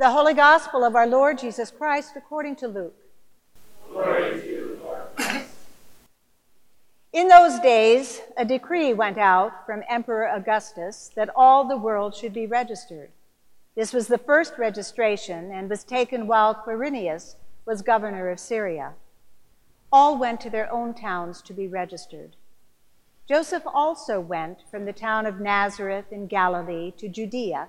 The Holy Gospel of our Lord Jesus Christ according to Luke. To you. In those days, a decree went out from Emperor Augustus that all the world should be registered. This was the first registration and was taken while Quirinius was governor of Syria. All went to their own towns to be registered. Joseph also went from the town of Nazareth in Galilee to Judea,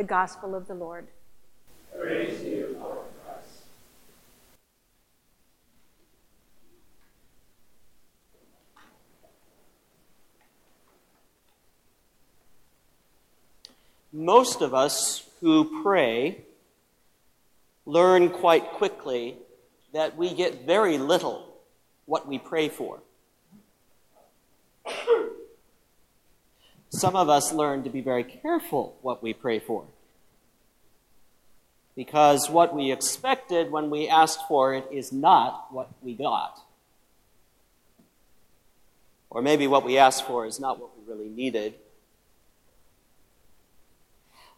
The Gospel of the Lord. Praise you, Lord Christ. Most of us who pray learn quite quickly that we get very little what we pray for. Some of us learn to be very careful what we pray for. Because what we expected when we asked for it is not what we got. Or maybe what we asked for is not what we really needed.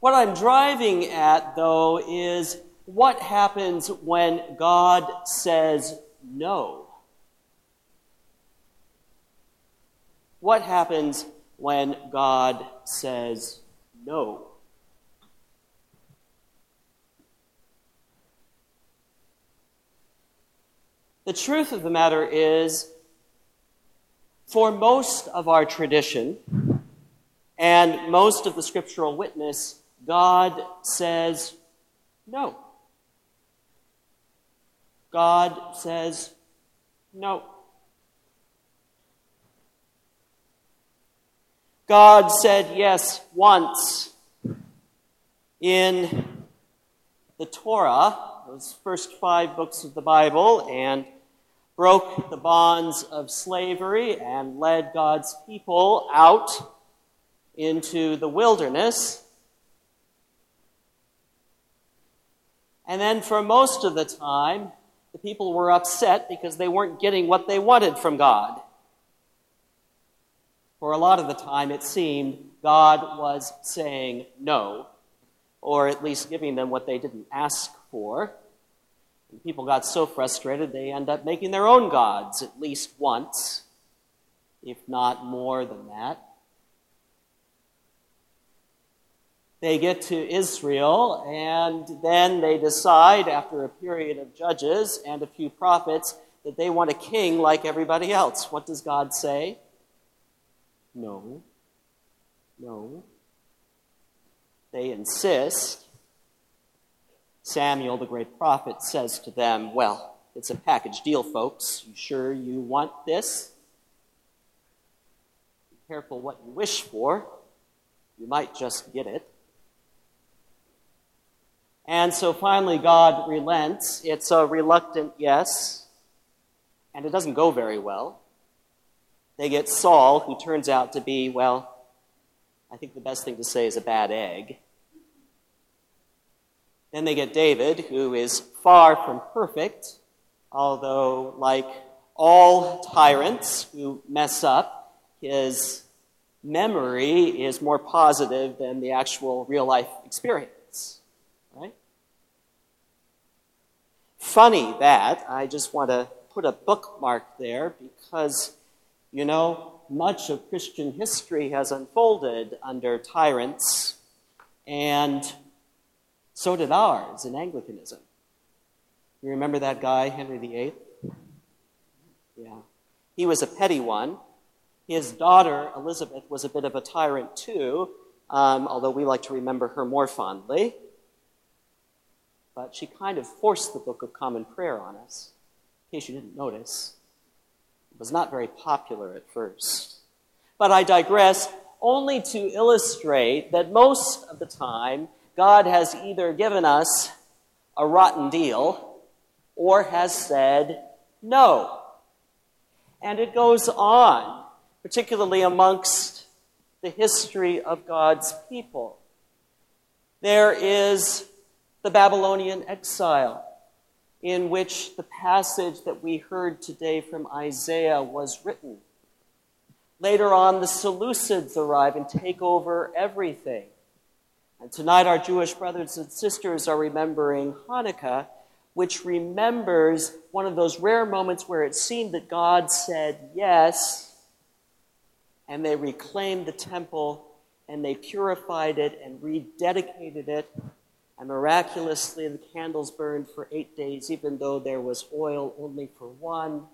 What I'm driving at, though, is what happens when God says no. What happens when God says no? The truth of the matter is, for most of our tradition and most of the scriptural witness, God says no. God says no. God said yes once in the Torah, those first five books of the Bible, and broke the bonds of slavery and led God's people out into the wilderness. And then for most of the time, the people were upset because they weren't getting what they wanted from God. For a lot of the time, it seemed God was saying no, or at least giving them what they didn't ask for. And people got so frustrated, they end up making their own gods at least once, if not more than that. They get to Israel, and then they decide, after a period of judges and a few prophets, that they want a king like everybody else. What does God say? No. No. They insist. Samuel, the great prophet, says to them, Well, it's a package deal, folks. You sure you want this? Be careful what you wish for. You might just get it. And so finally, God relents. It's a reluctant yes, and it doesn't go very well. They get Saul, who turns out to be, well, I think the best thing to say is a bad egg. Then they get David, who is far from perfect, although, like all tyrants who mess up, his memory is more positive than the actual real life experience. Right? Funny that. I just want to put a bookmark there because, you know, much of Christian history has unfolded under tyrants, and so did ours in Anglicanism. You remember that guy, Henry VIII? Yeah. He was a petty one. His daughter, Elizabeth, was a bit of a tyrant too, um, although we like to remember her more fondly. But she kind of forced the Book of Common Prayer on us, in case you didn't notice. Was not very popular at first. But I digress only to illustrate that most of the time, God has either given us a rotten deal or has said no. And it goes on, particularly amongst the history of God's people. There is the Babylonian exile, in which the passage that we heard today from Isaiah was written. Later on, the Seleucids arrive and take over everything. And tonight, our Jewish brothers and sisters are remembering Hanukkah, which remembers one of those rare moments where it seemed that God said yes, and they reclaimed the temple and they purified it and rededicated it. And miraculously, the candles burned for eight days, even though there was oil only for one.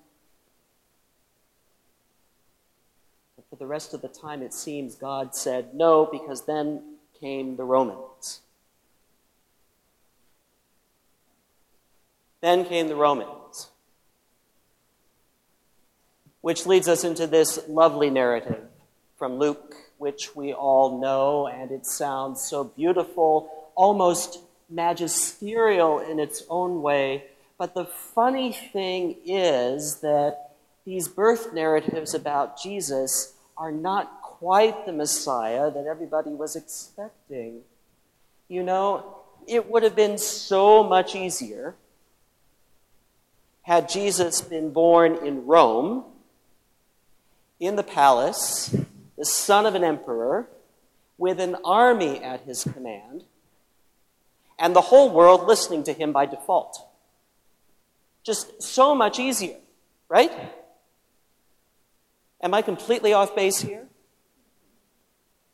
But for the rest of the time, it seems God said no, because then came the Romans. Then came the Romans, which leads us into this lovely narrative from Luke, which we all know, and it sounds so beautiful, almost magisterial in its own way. But the funny thing is that these birth narratives about Jesus are not quite the Messiah that everybody was expecting. You know, it would have been so much easier had Jesus been born in Rome, in the palace, the son of an emperor, with an army at his command, and the whole world listening to him by default. Just so much easier, right? Am I completely off base here?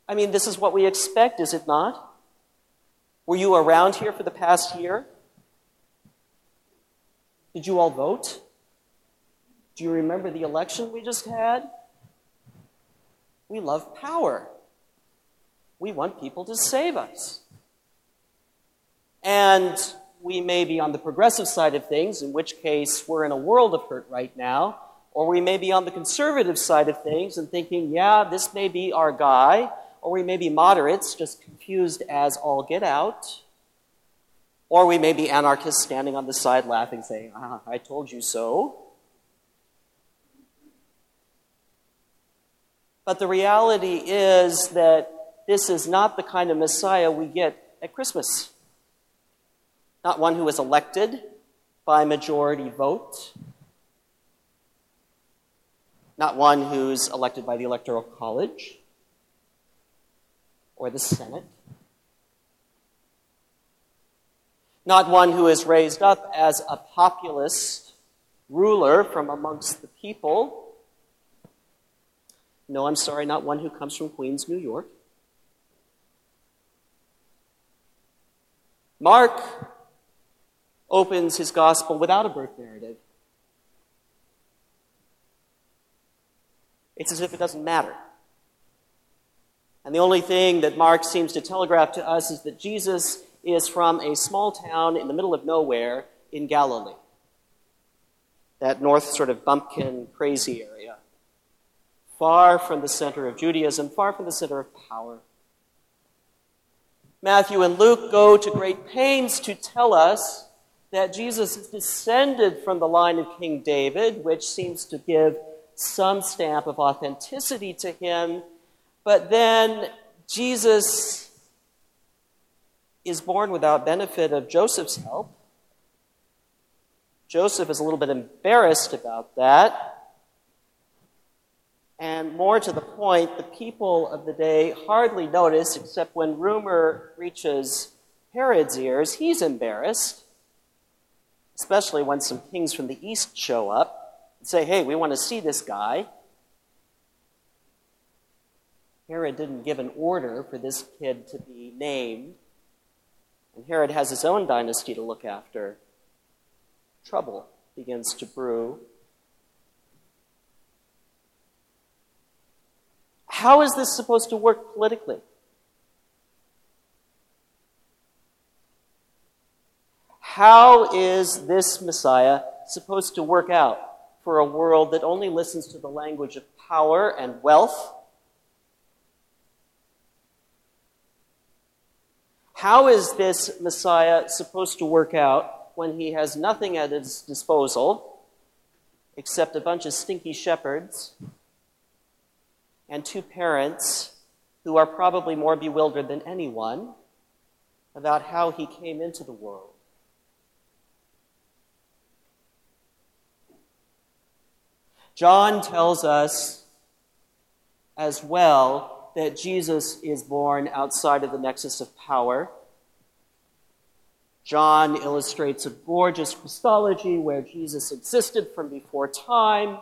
I mean, this is what we expect, is it not? Were you around here for the past year? Did you all vote? Do you remember the election we just had? We love power. We want people to save us. And we may be on the progressive side of things, in which case we're in a world of hurt right now. Or we may be on the conservative side of things and thinking, yeah, this may be our guy. Or we may be moderates, just confused as all get out. Or we may be anarchists standing on the side laughing, saying, ah, I told you so. But the reality is that this is not the kind of Messiah we get at Christmas. Not one who is elected by majority vote. Not one who's elected by the Electoral College or the Senate. Not one who is raised up as a populist ruler from amongst the people. No, I'm sorry, not one who comes from Queens, New York. Mark opens his gospel without a birth narrative. It's as if it doesn't matter. And the only thing that Mark seems to telegraph to us is that Jesus is from a small town in the middle of nowhere in Galilee. that north sort of bumpkin crazy area, far from the center of Judaism, far from the center of power. Matthew and Luke go to great pains to tell us that Jesus is descended from the line of King David, which seems to give some stamp of authenticity to him. But then Jesus is born without benefit of Joseph's help. Joseph is a little bit embarrassed about that. And more to the point, the people of the day hardly notice, except when rumor reaches Herod's ears, he's embarrassed, especially when some kings from the east show up and say, hey, we want to see this guy. Herod didn't give an order for this kid to be named, and Herod has his own dynasty to look after. Trouble begins to brew. How is this supposed to work politically? How is this Messiah supposed to work out for a world that only listens to the language of power and wealth How is this Messiah supposed to work out when he has nothing at his disposal except a bunch of stinky shepherds and two parents who are probably more bewildered than anyone about how he came into the world? John tells us as well that Jesus is born outside of the nexus of power. John illustrates a gorgeous Christology where Jesus existed from before time,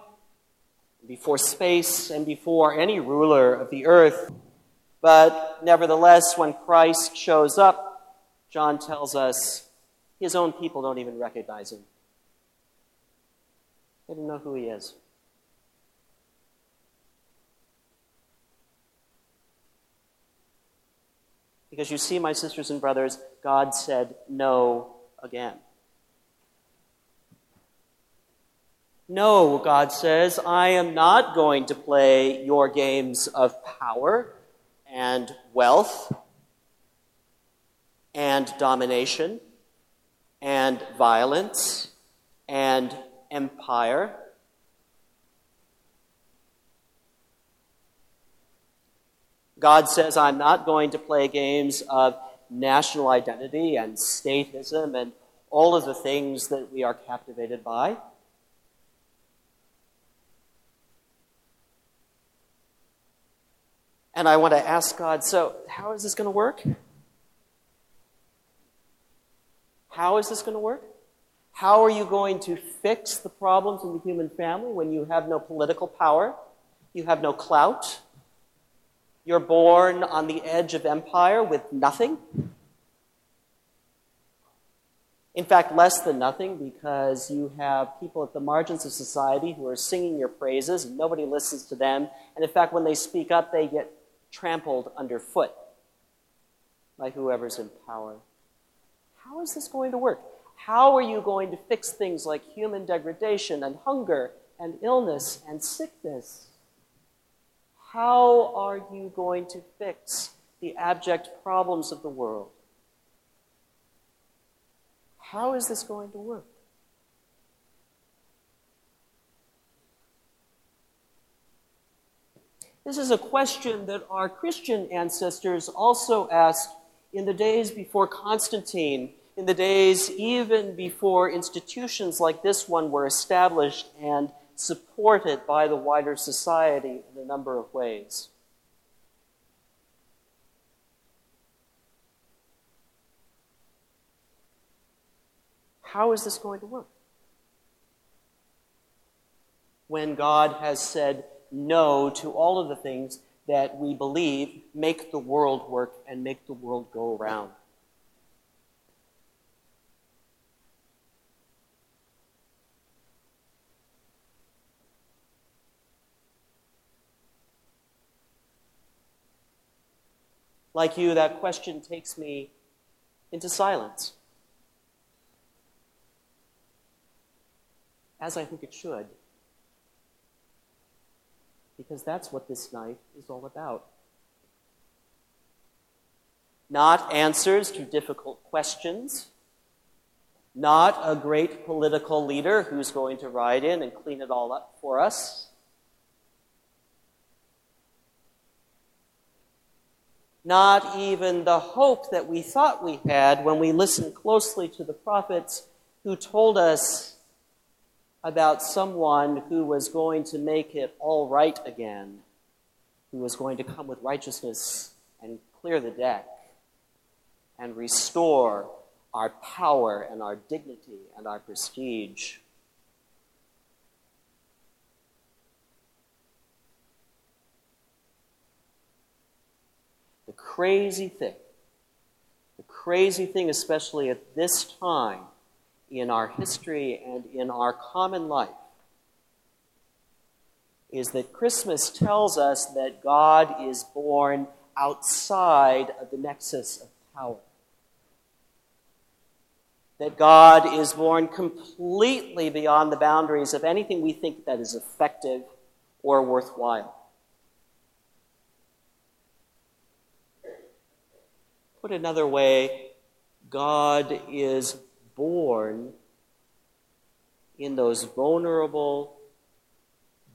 before space, and before any ruler of the earth. But nevertheless, when Christ shows up, John tells us his own people don't even recognize him. They don't know who he is. Because you see, my sisters and brothers, God said no again. No, God says, I am not going to play your games of power and wealth and domination and violence and empire. God says, I'm not going to play games of national identity and statism and all of the things that we are captivated by. And I want to ask God, so how is this going to work? How is this going to work? How are you going to fix the problems in the human family when you have no political power? You have no clout? You're born on the edge of empire with nothing. In fact, less than nothing, because you have people at the margins of society who are singing your praises and nobody listens to them. And in fact, when they speak up, they get trampled underfoot by whoever's in power. How is this going to work? How are you going to fix things like human degradation and hunger and illness and sickness? How are you going to fix the abject problems of the world? How is this going to work? This is a question that our Christian ancestors also asked in the days before Constantine, in the days even before institutions like this one were established and supported by the wider society in a number of ways. How is this going to work? When God has said no to all of the things that we believe make the world work and make the world go around. Like you, that question takes me into silence. as I think it should. Because that's what this night is all about. Not answers to difficult questions, not a great political leader who's going to ride in and clean it all up for us. Not even the hope that we thought we had when we listened closely to the prophets who told us about someone who was going to make it all right again, who was going to come with righteousness and clear the deck and restore our power and our dignity and our prestige. Crazy thing, the crazy thing, especially at this time in our history and in our common life, is that Christmas tells us that God is born outside of the nexus of power that God is born completely beyond the boundaries of anything we think that is effective or worthwhile. Put another way, God is born in those vulnerable,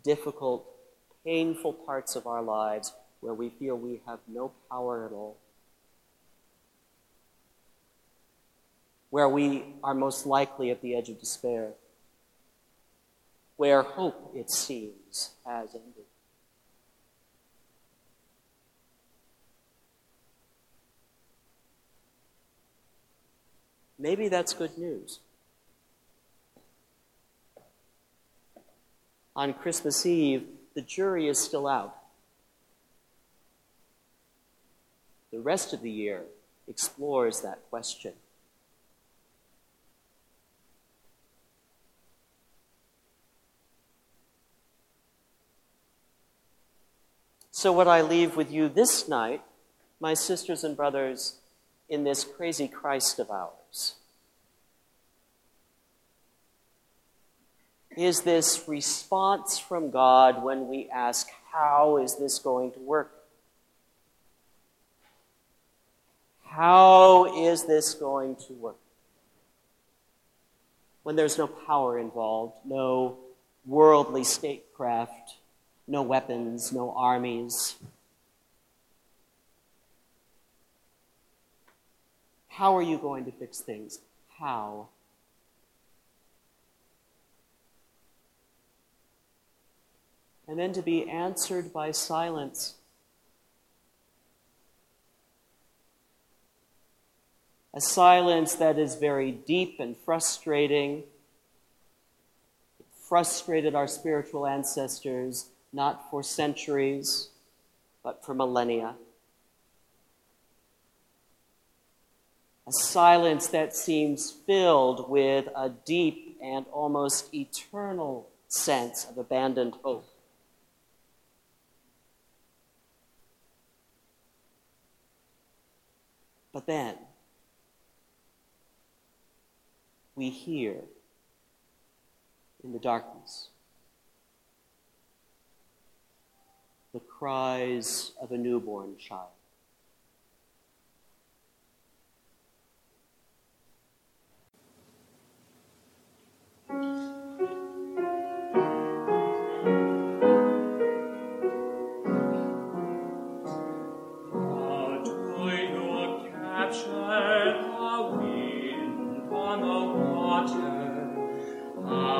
difficult, painful parts of our lives where we feel we have no power at all. where we are most likely at the edge of despair, where hope, it seems, has ended. Maybe that's good news. On Christmas Eve, the jury is still out. The rest of the year explores that question. So, what I leave with you this night, my sisters and brothers, in this crazy Christ of ours, is this response from God when we ask, How is this going to work? How is this going to work? When there's no power involved, no worldly statecraft, no weapons, no armies. How are you going to fix things? How? And then to be answered by silence. A silence that is very deep and frustrating. It frustrated our spiritual ancestors not for centuries, but for millennia. A silence that seems filled with a deep and almost eternal sense of abandoned hope. But then, we hear in the darkness the cries of a newborn child.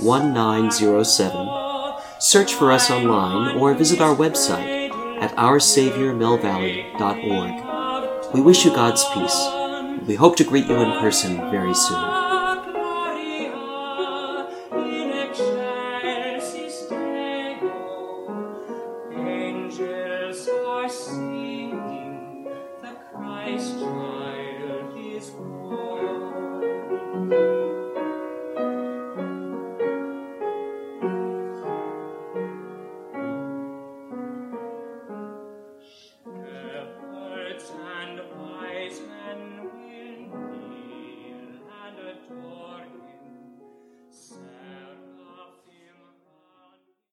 1907, search for us online, or visit our website at OurSaviorMillValley.org. We wish you God's peace. We hope to greet you in person very soon.